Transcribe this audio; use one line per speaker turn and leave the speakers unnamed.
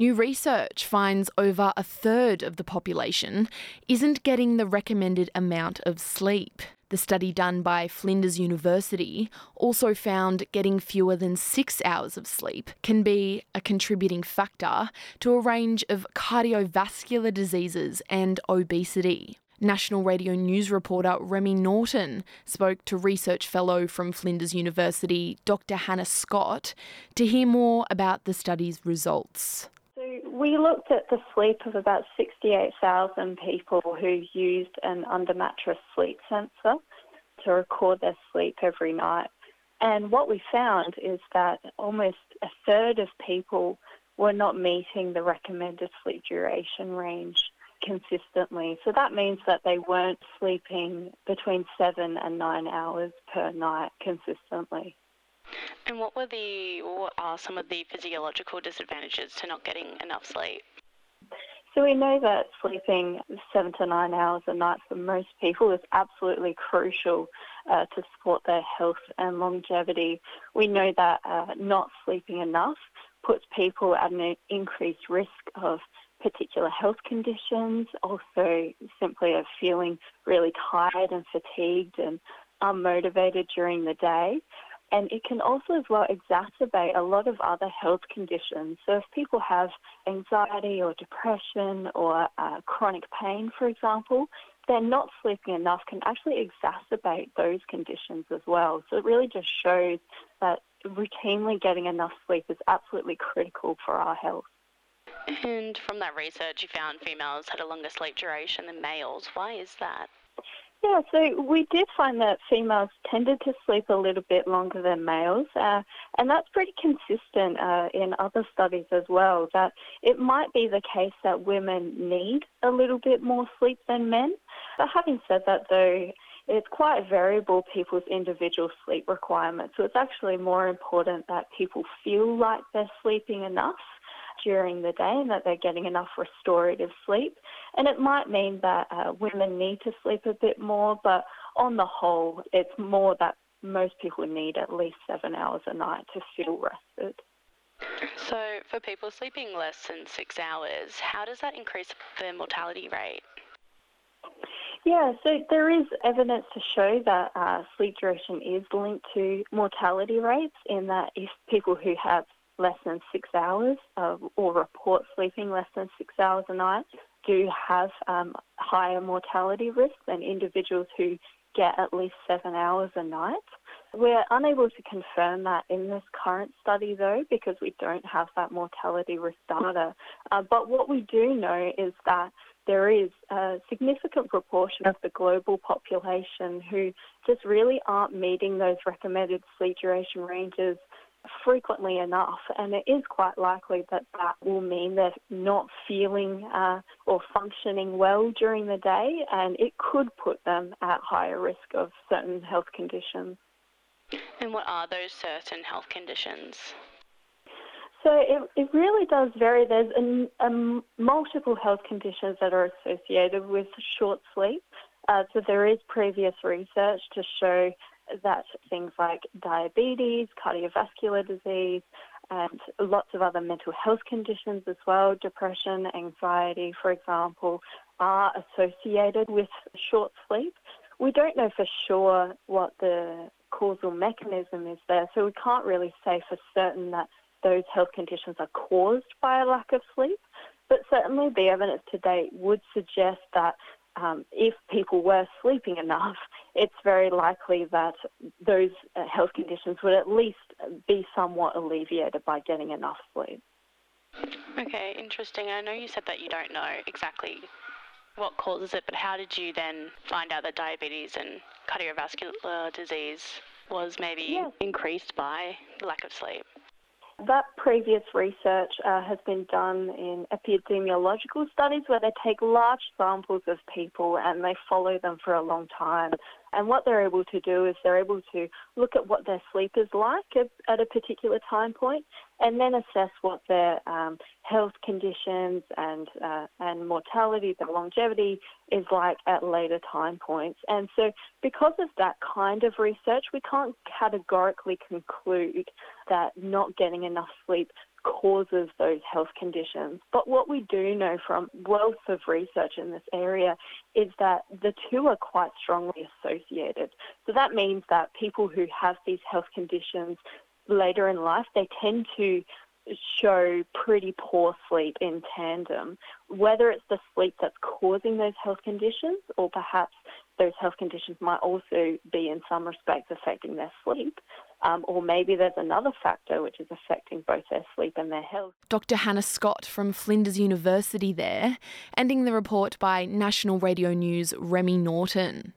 New research finds over a third of the population isn't getting the recommended amount of sleep. The study done by Flinders University also found getting fewer than six hours of sleep can be a contributing factor to a range of cardiovascular diseases and obesity. National Radio News reporter Remy Norton spoke to research fellow from Flinders University, Dr. Hannah Scott, to hear more about the study's results.
We looked at the sleep of about 68,000 people who used an under mattress sleep sensor to record their sleep every night. And what we found is that almost a third of people were not meeting the recommended sleep duration range consistently. So that means that they weren't sleeping between seven and nine hours per night consistently.
And what were the what are some of the physiological disadvantages to not getting enough sleep?
So we know that sleeping seven to nine hours a night for most people is absolutely crucial uh, to support their health and longevity. We know that uh, not sleeping enough puts people at an increased risk of particular health conditions, also simply of feeling really tired and fatigued and unmotivated during the day. And it can also as well exacerbate a lot of other health conditions. So if people have anxiety or depression or uh, chronic pain, for example, then not sleeping enough can actually exacerbate those conditions as well. So it really just shows that routinely getting enough sleep is absolutely critical for our health.
And from that research, you found females had a longer sleep duration than males. Why is that?
Yeah, so we did find that females tended to sleep a little bit longer than males, uh, and that's pretty consistent uh, in other studies as well. That it might be the case that women need a little bit more sleep than men. But having said that, though, it's quite variable people's individual sleep requirements. So it's actually more important that people feel like they're sleeping enough during the day and that they're getting enough restorative sleep. And it might mean that uh, women need to sleep a bit more, but on the whole, it's more that most people need at least seven hours a night to feel rested.
So, for people sleeping less than six hours, how does that increase the mortality rate?
Yeah, so there is evidence to show that uh, sleep duration is linked to mortality rates in that if people who have less than six hours or report sleeping less than six hours a night do have um, higher mortality risk than individuals who get at least seven hours a night. We're unable to confirm that in this current study though because we don't have that mortality risk data. Uh, but what we do know is that there is a significant proportion of the global population who just really aren't meeting those recommended sleep duration ranges frequently enough, and it is quite likely that that will mean they're not feeling uh, or functioning well during the day, and it could put them at higher risk of certain health conditions.
And what are those certain health conditions?
So it, it really does vary. There's a, a multiple health conditions that are associated with short sleep. Uh, so there is previous research to show that things like diabetes, cardiovascular disease, and lots of other mental health conditions as well, depression, anxiety, for example, are associated with short sleep. We don't know for sure what the causal mechanism is there, so we can't really say for certain that those health conditions are caused by a lack of sleep. But certainly the evidence to date would suggest that um, if people were sleeping enough, it's very likely that those uh, health conditions would at least be somewhat alleviated by getting enough sleep.
Okay, interesting. I know you said that you don't know exactly what causes it, but how did you then find out that diabetes and cardiovascular disease was maybe
yeah.
increased by lack of sleep?
That previous research uh, has been done in epidemiological studies where they take large samples of people and they follow them for a long time. And what they're able to do is they're able to look at what their sleep is like at, a particular time point and then assess what their um, health conditions and, uh, and mortality, their longevity is like at later time points. And so, because of that kind of research, we can't categorically conclude that not getting enough sleep causes those health conditions. But what we do know from wealth of research in this area is that the two are quite strongly associated. So that means that people who have these health conditions later in life, they tend to show pretty poor sleep in tandem, whether it's the sleep that's causing those health conditions or perhaps those health conditions might also be in some respects affecting their sleep. Um, or maybe there's another factor which is affecting both their sleep and their health.
Dr. Hannah Scott from Flinders University there, ending the report by National Radio News' Remy Norton.